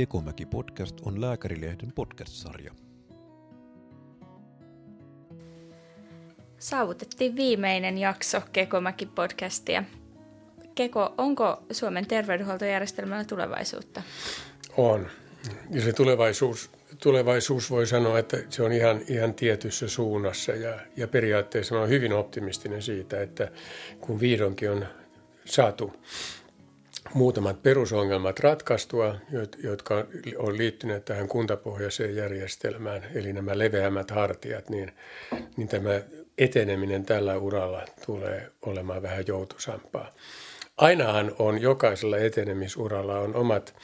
Kekomäki podcast on Lääkärilehden podcast-sarja. Saavutettiin viimeinen jakso Kekomäki-podcastia. Keko, onko Suomen terveydenhuoltojärjestelmällä tulevaisuutta? On. Ja se tulevaisuus, tulevaisuus voi sanoa, että se on ihan, ihan tietyssä suunnassa ja, ja periaatteessa olen hyvin optimistinen siitä, että kun vihdoinkin on saatu muutamat perusongelmat ratkaistua, jotka on liittyneet tähän kuntapohjaiseen järjestelmään, eli nämä leveämmät hartiat, niin, niin tämä eteneminen tällä uralla tulee olemaan vähän joutusampaa. Ainahan on jokaisella etenemisuralla on omat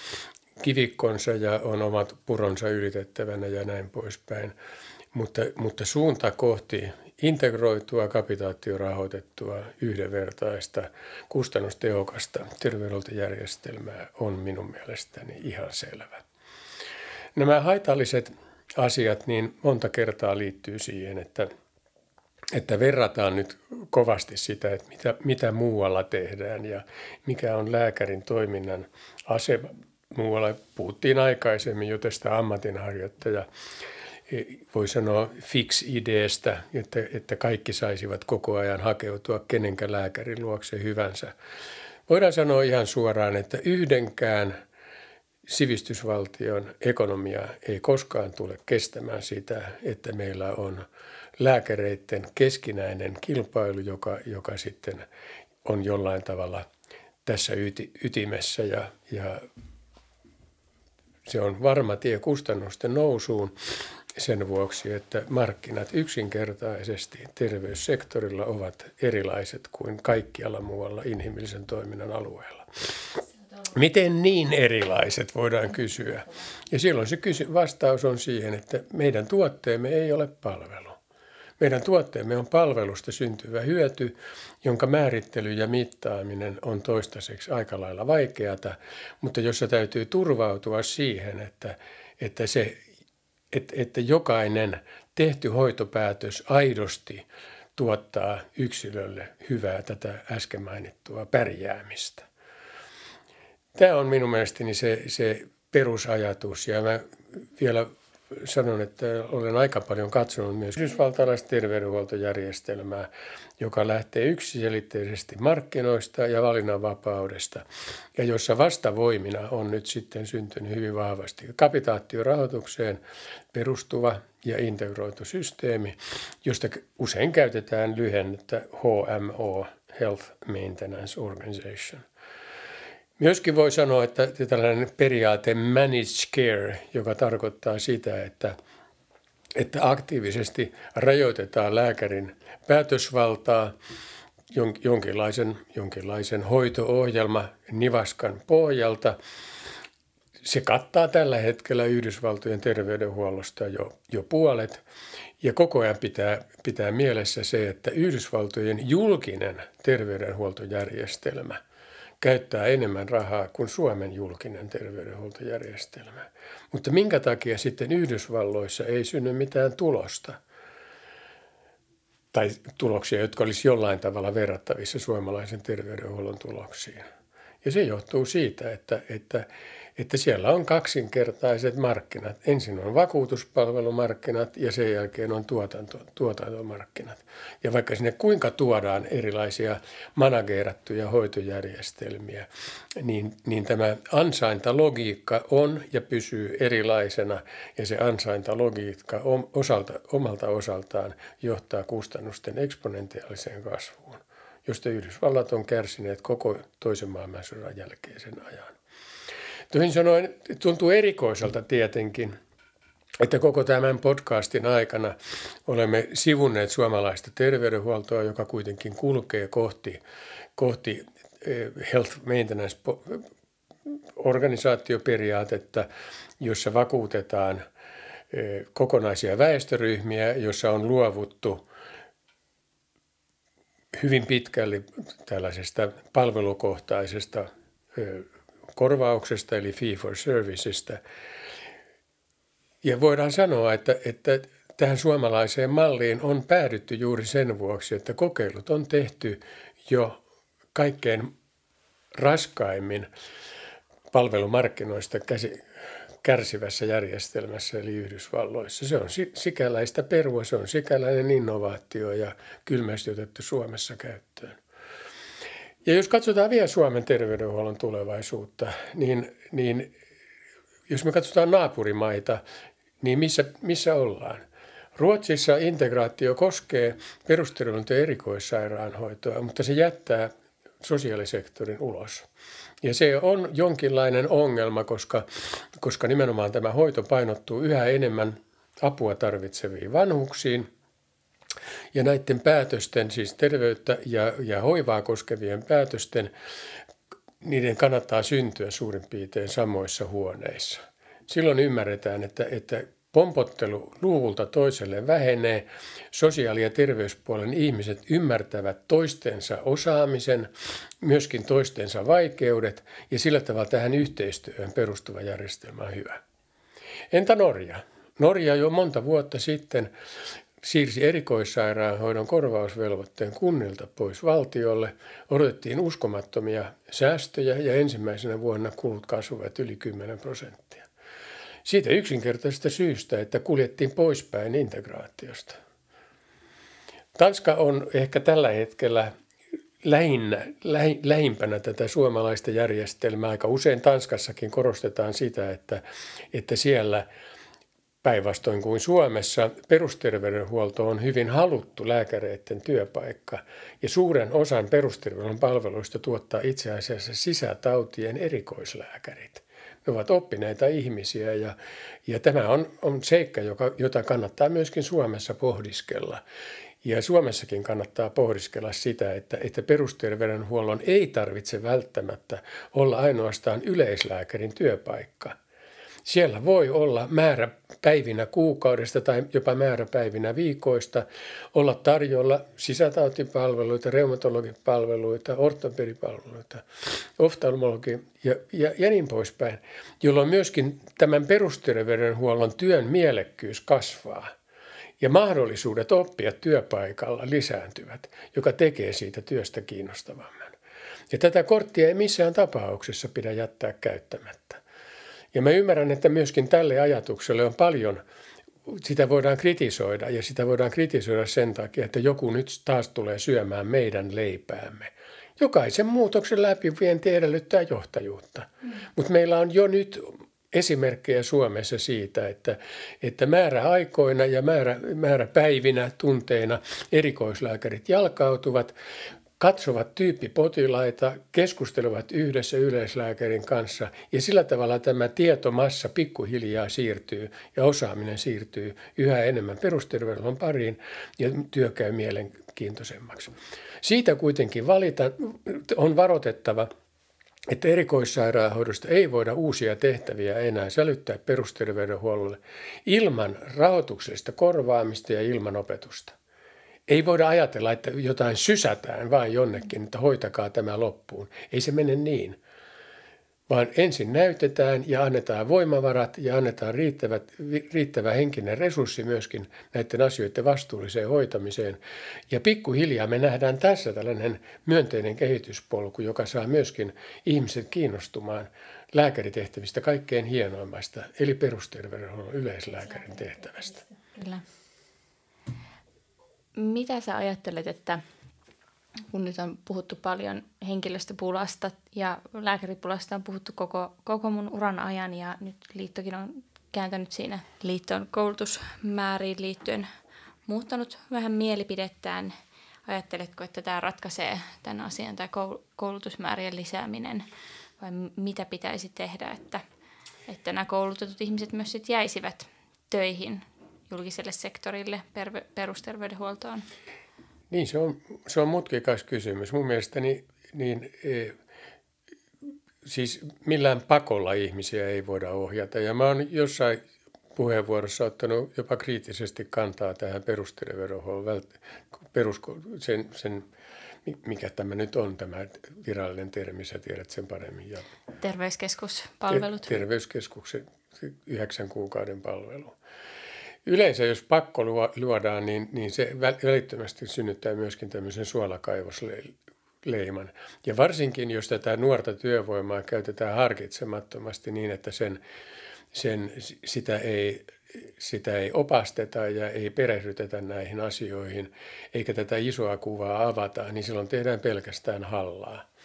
kivikkonsa ja on omat puronsa ylitettävänä ja näin poispäin. Mutta, mutta suunta kohti integroitua, kapitaatiorahoitettua, yhdenvertaista, kustannustehokasta terveydenhuoltojärjestelmää on minun mielestäni ihan selvä. Nämä haitalliset asiat niin monta kertaa liittyy siihen, että, että verrataan nyt kovasti sitä, että mitä, mitä muualla tehdään ja mikä on lääkärin toiminnan asema. Muualla puhuttiin aikaisemmin jo tästä ammatinharjoittaja voi sanoa fix-ideestä, että, että kaikki saisivat koko ajan hakeutua kenenkä lääkärin luokse hyvänsä. Voidaan sanoa ihan suoraan, että yhdenkään sivistysvaltion ekonomia ei koskaan tule kestämään sitä, että meillä on lääkäreiden keskinäinen kilpailu, joka, joka sitten on jollain tavalla tässä yti, ytimessä ja, ja se on varma tie kustannusten nousuun sen vuoksi, että markkinat yksinkertaisesti terveyssektorilla ovat erilaiset kuin kaikkialla muualla inhimillisen toiminnan alueella. Miten niin erilaiset, voidaan kysyä. Ja silloin se kysy- vastaus on siihen, että meidän tuotteemme ei ole palvelu. Meidän tuotteemme on palvelusta syntyvä hyöty, jonka määrittely ja mittaaminen on toistaiseksi aika lailla vaikeata, mutta jossa täytyy turvautua siihen, että, että se että, että jokainen tehty hoitopäätös aidosti tuottaa yksilölle hyvää tätä äsken mainittua pärjäämistä. Tämä on minun mielestäni se, se perusajatus ja mä vielä sanon, että olen aika paljon katsonut myös yhdysvaltalaista terveydenhuoltojärjestelmää, joka lähtee yksiselitteisesti markkinoista ja valinnanvapaudesta, ja jossa vastavoimina on nyt sitten syntynyt hyvin vahvasti kapitaatiorahoitukseen perustuva ja integroitu systeemi, josta usein käytetään lyhennettä HMO, Health Maintenance Organization – Myöskin voi sanoa, että tällainen periaate managed care, joka tarkoittaa sitä, että, että aktiivisesti rajoitetaan lääkärin päätösvaltaa, jonkinlaisen, jonkinlaisen hoito-ohjelma nivaskan pohjalta. Se kattaa tällä hetkellä Yhdysvaltojen terveydenhuollosta jo, jo puolet. Ja koko ajan pitää, pitää mielessä se, että Yhdysvaltojen julkinen terveydenhuoltojärjestelmä – käyttää enemmän rahaa kuin Suomen julkinen terveydenhuoltojärjestelmä. Mutta minkä takia sitten Yhdysvalloissa ei synny mitään tulosta? Tai tuloksia, jotka olisi jollain tavalla verrattavissa suomalaisen terveydenhuollon tuloksiin. Ja se johtuu siitä, että, että että siellä on kaksinkertaiset markkinat. Ensin on vakuutuspalvelumarkkinat ja sen jälkeen on tuotanto, tuotantomarkkinat. Ja vaikka sinne kuinka tuodaan erilaisia manageerattuja hoitojärjestelmiä, niin, niin tämä ansaintalogiikka on ja pysyy erilaisena ja se ansaintalogiikka osalta, omalta osaltaan johtaa kustannusten eksponentiaaliseen kasvuun josta Yhdysvallat on kärsineet koko toisen maailmansodan jälkeisen ajan. Toisin sanoen tuntuu erikoiselta tietenkin, että koko tämän podcastin aikana olemme sivunneet suomalaista terveydenhuoltoa, joka kuitenkin kulkee kohti, kohti eh, health maintenance organisaatioperiaatetta, jossa vakuutetaan eh, kokonaisia väestöryhmiä, jossa on luovuttu hyvin pitkälle tällaisesta palvelukohtaisesta eh, korvauksesta eli fee for serviceista. Ja voidaan sanoa, että, että tähän suomalaiseen malliin on päädytty juuri sen vuoksi, että kokeilut on tehty jo kaikkein raskaimmin palvelumarkkinoista käsi, kärsivässä järjestelmässä eli Yhdysvalloissa. Se on sikäläistä perua, se on sikäläinen innovaatio ja kylmästi otettu Suomessa käyttöön. Ja jos katsotaan vielä Suomen terveydenhuollon tulevaisuutta, niin, niin jos me katsotaan naapurimaita, niin missä, missä ollaan? Ruotsissa integraatio koskee perusterveydenhoitoa ja erikoissairaanhoitoa, mutta se jättää sosiaalisektorin ulos. Ja se on jonkinlainen ongelma, koska, koska nimenomaan tämä hoito painottuu yhä enemmän apua tarvitseviin vanhuksiin. Ja näiden päätösten, siis terveyttä ja, ja hoivaa koskevien päätösten, niiden kannattaa syntyä suurin piirtein samoissa huoneissa. Silloin ymmärretään, että, että Pompottelu luvulta toiselle vähenee. Sosiaali- ja terveyspuolen ihmiset ymmärtävät toistensa osaamisen, myöskin toistensa vaikeudet ja sillä tavalla tähän yhteistyöhön perustuva järjestelmä on hyvä. Entä Norja? Norja jo monta vuotta sitten siirsi erikoissairaanhoidon korvausvelvoitteen kunnilta pois valtiolle. Odotettiin uskomattomia säästöjä ja ensimmäisenä vuonna kulut kasvavat yli 10 prosenttia. Siitä yksinkertaisesta syystä, että kuljettiin poispäin integraatiosta. Tanska on ehkä tällä hetkellä lähinnä, lähi, lähimpänä tätä suomalaista järjestelmää. Aika usein Tanskassakin korostetaan sitä, että, että siellä päinvastoin kuin Suomessa perusterveydenhuolto on hyvin haluttu lääkäreiden työpaikka. Ja suuren osan perusterveydenhuollon palveluista tuottaa itse asiassa sisätautien erikoislääkärit. Ne ovat oppineita ihmisiä ja, ja tämä on, on seikka, joka, jota kannattaa myöskin Suomessa pohdiskella. Ja Suomessakin kannattaa pohdiskella sitä, että, että perusterveydenhuollon ei tarvitse välttämättä olla ainoastaan yleislääkärin työpaikka – siellä voi olla määrä päivinä kuukaudesta tai jopa määrä päivinä viikoista olla tarjolla sisätautipalveluita, reumatologipalveluita, ortopedipalveluita, oftalmologi ja, ja, ja niin poispäin, jolloin myöskin tämän perusterveydenhuollon työn mielekkyys kasvaa ja mahdollisuudet oppia työpaikalla lisääntyvät, joka tekee siitä työstä kiinnostavamman. Ja tätä korttia ei missään tapauksessa pidä jättää käyttämättä. Ja mä ymmärrän, että myöskin tälle ajatukselle on paljon, sitä voidaan kritisoida ja sitä voidaan kritisoida sen takia, että joku nyt taas tulee syömään meidän leipäämme. Jokaisen muutoksen läpivienti edellyttää johtajuutta, mm. mutta meillä on jo nyt esimerkkejä Suomessa siitä, että, että määräaikoina ja määrä, määräpäivinä, tunteina erikoislääkärit jalkautuvat, katsovat tyyppipotilaita, keskustelevat yhdessä yleislääkärin kanssa ja sillä tavalla tämä tietomassa pikkuhiljaa siirtyy ja osaaminen siirtyy yhä enemmän perusterveydenhuollon pariin ja työ käy mielenkiintoisemmaksi. Siitä kuitenkin valita, on varoitettava, että erikoissairaanhoidosta ei voida uusia tehtäviä enää sälyttää perusterveydenhuollolle ilman rahoituksellista korvaamista ja ilman opetusta. Ei voida ajatella, että jotain sysätään vain jonnekin, että hoitakaa tämä loppuun. Ei se mene niin. Vaan ensin näytetään ja annetaan voimavarat ja annetaan riittävät, riittävä henkinen resurssi myöskin näiden asioiden vastuulliseen hoitamiseen. Ja pikkuhiljaa me nähdään tässä tällainen myönteinen kehityspolku, joka saa myöskin ihmiset kiinnostumaan lääkäritehtävistä kaikkein hienoimmasta, eli perusterveydenhuollon yleislääkärin tehtävästä. Kyllä mitä sä ajattelet, että kun nyt on puhuttu paljon henkilöstöpulasta ja lääkäripulasta on puhuttu koko, koko mun uran ajan ja nyt liittokin on kääntänyt siinä liittoon koulutusmääriin liittyen muuttanut vähän mielipidettään. Ajatteletko, että tämä ratkaisee tämän asian, tämä koulutusmäärien lisääminen vai mitä pitäisi tehdä, että, että nämä koulutetut ihmiset myös sit jäisivät töihin julkiselle sektorille, per, perusterveydenhuoltoon? Niin, se on, se on mutkikas kysymys. Mun mielestäni niin, e, siis millään pakolla ihmisiä ei voida ohjata. Ja mä oon jossain puheenvuorossa ottanut jopa kriittisesti kantaa tähän perusterveydenhuollon, perus, sen, sen, mikä tämä nyt on, tämä virallinen termi, sä tiedät sen paremmin. Ja Terveyskeskuspalvelut. Terveyskeskuksen yhdeksän kuukauden palvelu. Yleensä jos pakko luodaan, niin, niin se välittömästi synnyttää myöskin tämmöisen suolakaivosleiman. Ja varsinkin, jos tätä nuorta työvoimaa käytetään harkitsemattomasti niin, että sen, sen, sitä ei sitä ei opasteta ja ei perehdytetä näihin asioihin, eikä tätä isoa kuvaa avata, niin silloin tehdään pelkästään hallaa.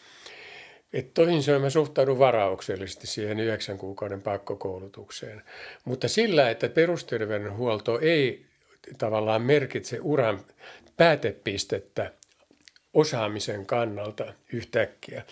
Et toisin sanoen mä suhtaudun varauksellisesti siihen yhdeksän kuukauden pakkokoulutukseen. Mutta sillä, että perusterveydenhuolto ei tavallaan merkitse uran päätepistettä osaamisen kannalta yhtäkkiä,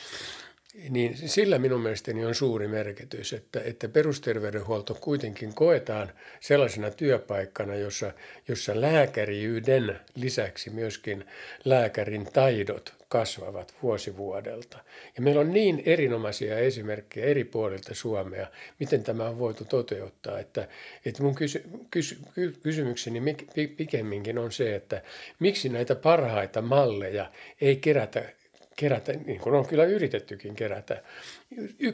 niin sillä minun mielestäni on suuri merkitys, että, että perusterveydenhuolto kuitenkin koetaan sellaisena työpaikkana, jossa, jossa lääkäriyden lisäksi myöskin lääkärin taidot kasvavat vuosi vuodelta. Ja meillä on niin erinomaisia esimerkkejä eri puolilta Suomea, miten tämä on voitu toteuttaa, että, että mun kysy, kysy, kysymykseni pikemminkin on se, että miksi näitä parhaita malleja ei kerätä kerätä, niin kuin on kyllä yritettykin kerätä,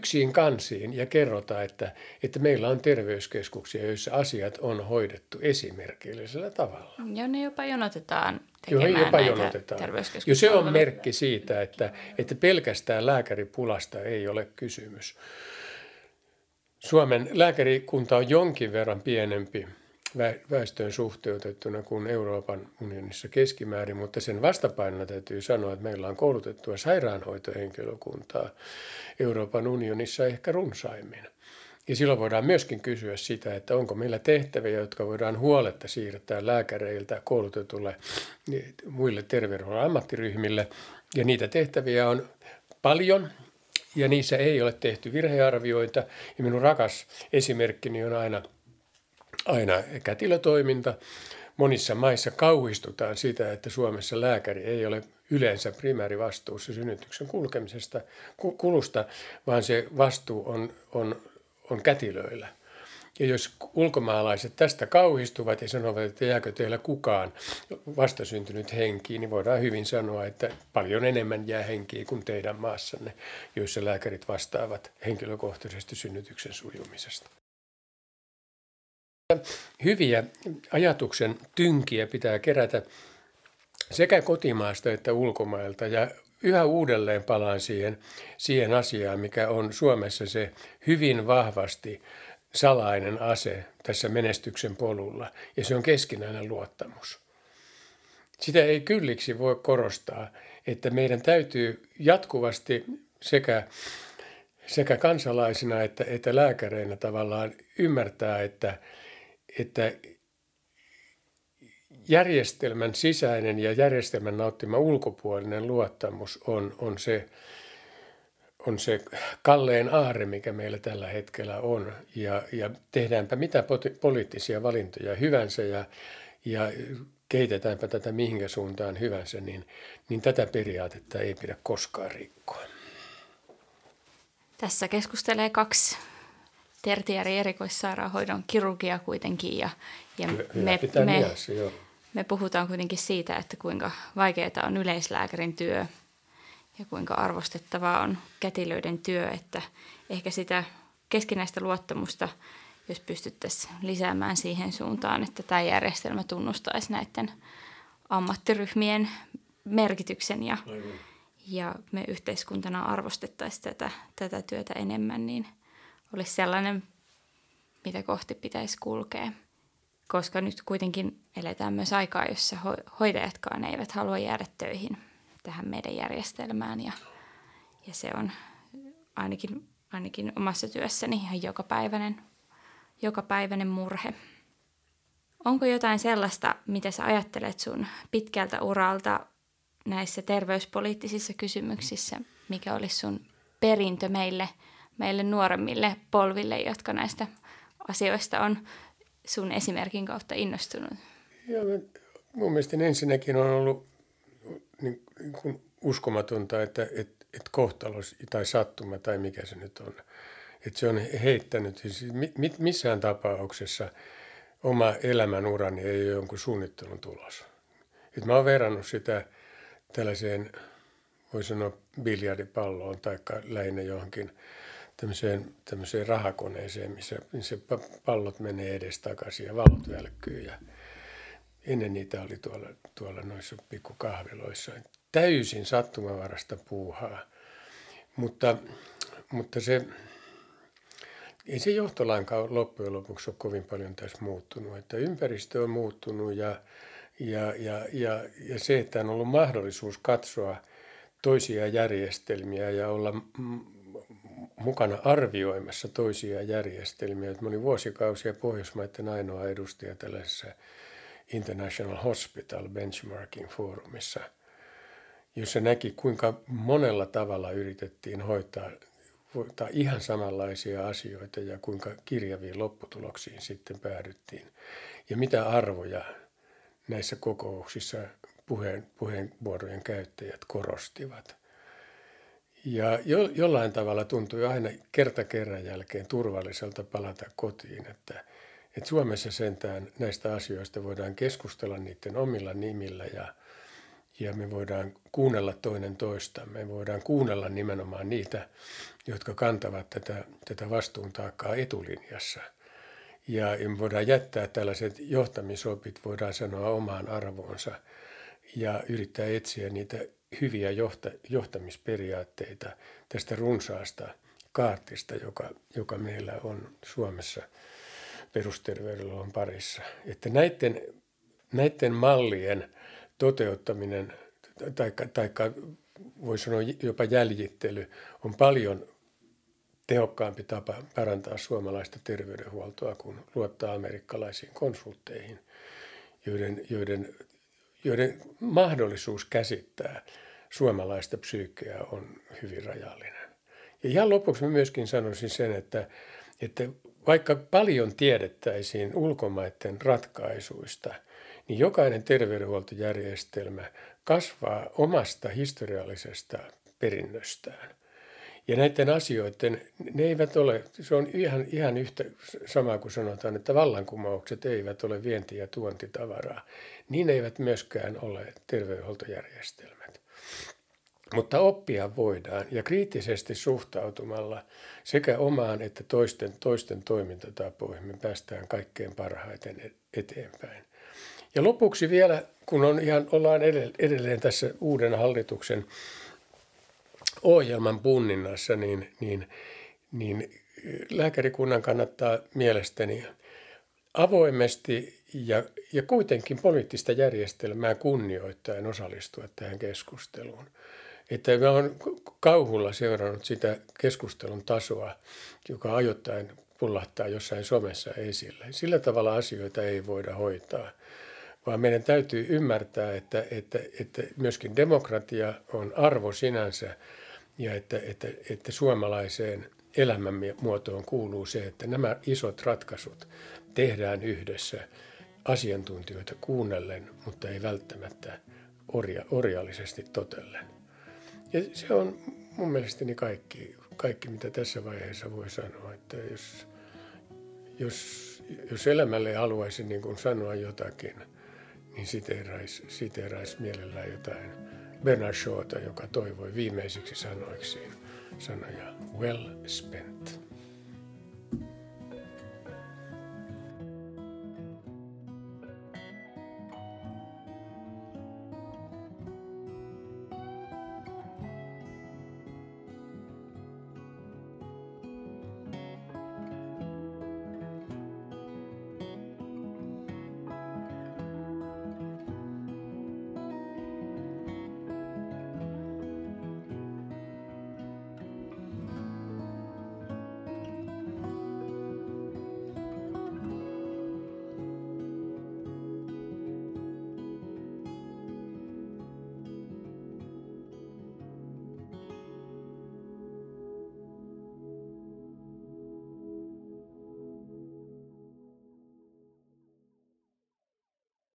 ksiin kansiin ja kerrota, että, että meillä on terveyskeskuksia, joissa asiat on hoidettu esimerkillisellä tavalla. Joo, ne jopa jonotetaan tekemään Joo, jopa jonotetaan. Jo se on merkki siitä, että, että pelkästään lääkäripulasta ei ole kysymys. Suomen lääkärikunta on jonkin verran pienempi väestöön suhteutettuna kuin Euroopan unionissa keskimäärin, mutta sen vastapainona täytyy sanoa, että meillä on koulutettua sairaanhoitohenkilökuntaa Euroopan unionissa ehkä runsaimmin. Ja silloin voidaan myöskin kysyä sitä, että onko meillä tehtäviä, jotka voidaan huoletta siirtää lääkäreiltä koulutetulle muille terveydenhuollon ammattiryhmille. Ja niitä tehtäviä on paljon ja niissä ei ole tehty virhearvioita. Ja minun rakas esimerkkini on aina – aina kätilötoiminta. Monissa maissa kauhistutaan sitä, että Suomessa lääkäri ei ole yleensä primäärivastuussa synnytyksen kulkemisesta, kulusta, vaan se vastuu on, on, on kätilöillä. Ja jos ulkomaalaiset tästä kauhistuvat ja sanovat, että jääkö teillä kukaan vastasyntynyt henkiin, niin voidaan hyvin sanoa, että paljon enemmän jää henkiä kuin teidän maassanne, joissa lääkärit vastaavat henkilökohtaisesti synnytyksen sujumisesta. Hyviä ajatuksen tynkiä pitää kerätä sekä kotimaasta että ulkomailta ja yhä uudelleen palaan siihen, siihen asiaan, mikä on Suomessa se hyvin vahvasti salainen ase tässä menestyksen polulla ja se on keskinäinen luottamus. Sitä ei kylliksi voi korostaa, että meidän täytyy jatkuvasti sekä, sekä kansalaisina että, että lääkäreinä tavallaan ymmärtää, että – että järjestelmän sisäinen ja järjestelmän nauttima ulkopuolinen luottamus on, on, se, on se kalleen aare, mikä meillä tällä hetkellä on. Ja, ja tehdäänpä mitä poliittisia valintoja hyvänsä ja, ja kehitetäänpä tätä mihinkä suuntaan hyvänsä, niin, niin tätä periaatetta ei pidä koskaan rikkoa. Tässä keskustelee kaksi tertiäri erikoissairaanhoidon kirurgia kuitenkin. Ja, ja me, me, mielessä, joo. me puhutaan kuitenkin siitä, että kuinka vaikeaa on yleislääkärin työ ja kuinka arvostettavaa on kätilöiden työ, että ehkä sitä keskinäistä luottamusta, jos pystyttäisiin lisäämään siihen suuntaan, että tämä järjestelmä tunnustaisi näiden ammattiryhmien merkityksen ja, ja me yhteiskuntana arvostettaisiin tätä, tätä työtä enemmän, niin – olisi sellainen, mitä kohti pitäisi kulkea. Koska nyt kuitenkin eletään myös aikaa, jossa hoitajatkaan eivät halua jäädä töihin tähän meidän järjestelmään. Ja, ja se on ainakin, ainakin omassa työssäni ihan jokapäiväinen, jokapäiväinen murhe. Onko jotain sellaista, mitä sä ajattelet sun pitkältä uralta näissä terveyspoliittisissa kysymyksissä, mikä olisi sun perintö meille – meille nuoremmille polville, jotka näistä asioista on sun esimerkin kautta innostunut? Ja mun mielestä ensinnäkin on ollut niin, niin kuin uskomatonta, että, että, että kohtalo tai sattuma tai mikä se nyt on, että se on heittänyt, siis missään tapauksessa oma elämän urani ei ole jonkun suunnittelun tulos. Että mä oon verrannut sitä tällaiseen, voi sanoa, biljardipalloon tai lähinnä johonkin tämmöiseen, tämmöiseen rahakoneeseen, missä, missä pallot menee edestakaisin ja valot välkkyy. Ja ennen niitä oli tuolla, tuolla noissa pikkukahveloissa. Täysin sattumavarasta puuhaa. Mutta, mutta se, ei se johtolainkaan loppujen lopuksi ole kovin paljon tässä muuttunut. Että ympäristö on muuttunut ja, ja, ja, ja, ja se, että on ollut mahdollisuus katsoa toisia järjestelmiä ja olla mukana arvioimassa toisia järjestelmiä. Mä olin vuosikausia Pohjoismaiden ainoa edustaja tällaisessa International Hospital Benchmarking Forumissa, jossa näki, kuinka monella tavalla yritettiin hoitaa, hoitaa ihan samanlaisia asioita ja kuinka kirjaviin lopputuloksiin sitten päädyttiin. Ja mitä arvoja näissä kokouksissa puheen, puheenvuorojen käyttäjät korostivat – ja jo, jollain tavalla tuntui aina kerta kerran jälkeen turvalliselta palata kotiin, että, että Suomessa sentään näistä asioista voidaan keskustella niiden omilla nimillä ja, ja me voidaan kuunnella toinen toista. Me voidaan kuunnella nimenomaan niitä, jotka kantavat tätä, tätä vastuuntaakkaa etulinjassa. Ja me voidaan jättää tällaiset johtamisopit, voidaan sanoa omaan arvoonsa ja yrittää etsiä niitä hyviä johta, johtamisperiaatteita tästä runsaasta kaartista, joka, joka meillä on Suomessa perusterveydenhuollon parissa. Että näiden, näiden mallien toteuttaminen, tai voi sanoa jopa jäljittely, on paljon tehokkaampi tapa parantaa suomalaista terveydenhuoltoa kuin luottaa amerikkalaisiin konsultteihin, joiden, joiden, joiden mahdollisuus käsittää – suomalaista psyykkeä on hyvin rajallinen. Ja ihan lopuksi mä myöskin sanoisin sen, että, että vaikka paljon tiedettäisiin ulkomaiden ratkaisuista, niin jokainen terveydenhuoltojärjestelmä kasvaa omasta historiallisesta perinnöstään. Ja näiden asioiden, ne eivät ole, se on ihan, ihan yhtä sama kuin sanotaan, että vallankumoukset eivät ole vienti- ja tuontitavaraa. Niin eivät myöskään ole terveydenhuoltojärjestelmät. Mutta oppia voidaan ja kriittisesti suhtautumalla sekä omaan että toisten, toisten toimintatapoihin me päästään kaikkein parhaiten e-, eteenpäin. Ja lopuksi vielä, kun on ihan, ollaan edelleen tässä uuden hallituksen ohjelman punninnassa, niin, niin, niin lääkärikunnan kannattaa mielestäni avoimesti ja, ja kuitenkin poliittista järjestelmää kunnioittaen osallistua tähän keskusteluun. Että mä oon kauhulla seurannut sitä keskustelun tasoa, joka ajoittain pullahtaa jossain somessa esille. Sillä tavalla asioita ei voida hoitaa, vaan meidän täytyy ymmärtää, että, että, että myöskin demokratia on arvo sinänsä ja että, että, että suomalaiseen elämänmuotoon kuuluu se, että nämä isot ratkaisut tehdään yhdessä asiantuntijoita kuunnellen, mutta ei välttämättä orja, orjallisesti totellen. Ja se on mun mielestäni kaikki, kaikki, mitä tässä vaiheessa voi sanoa, että jos, jos, jos elämälle haluaisi niin kuin sanoa jotakin, niin siteerais, siteerais mielellään jotain Bernard Shawta, joka toivoi viimeisiksi sanoiksi sanoja well spent.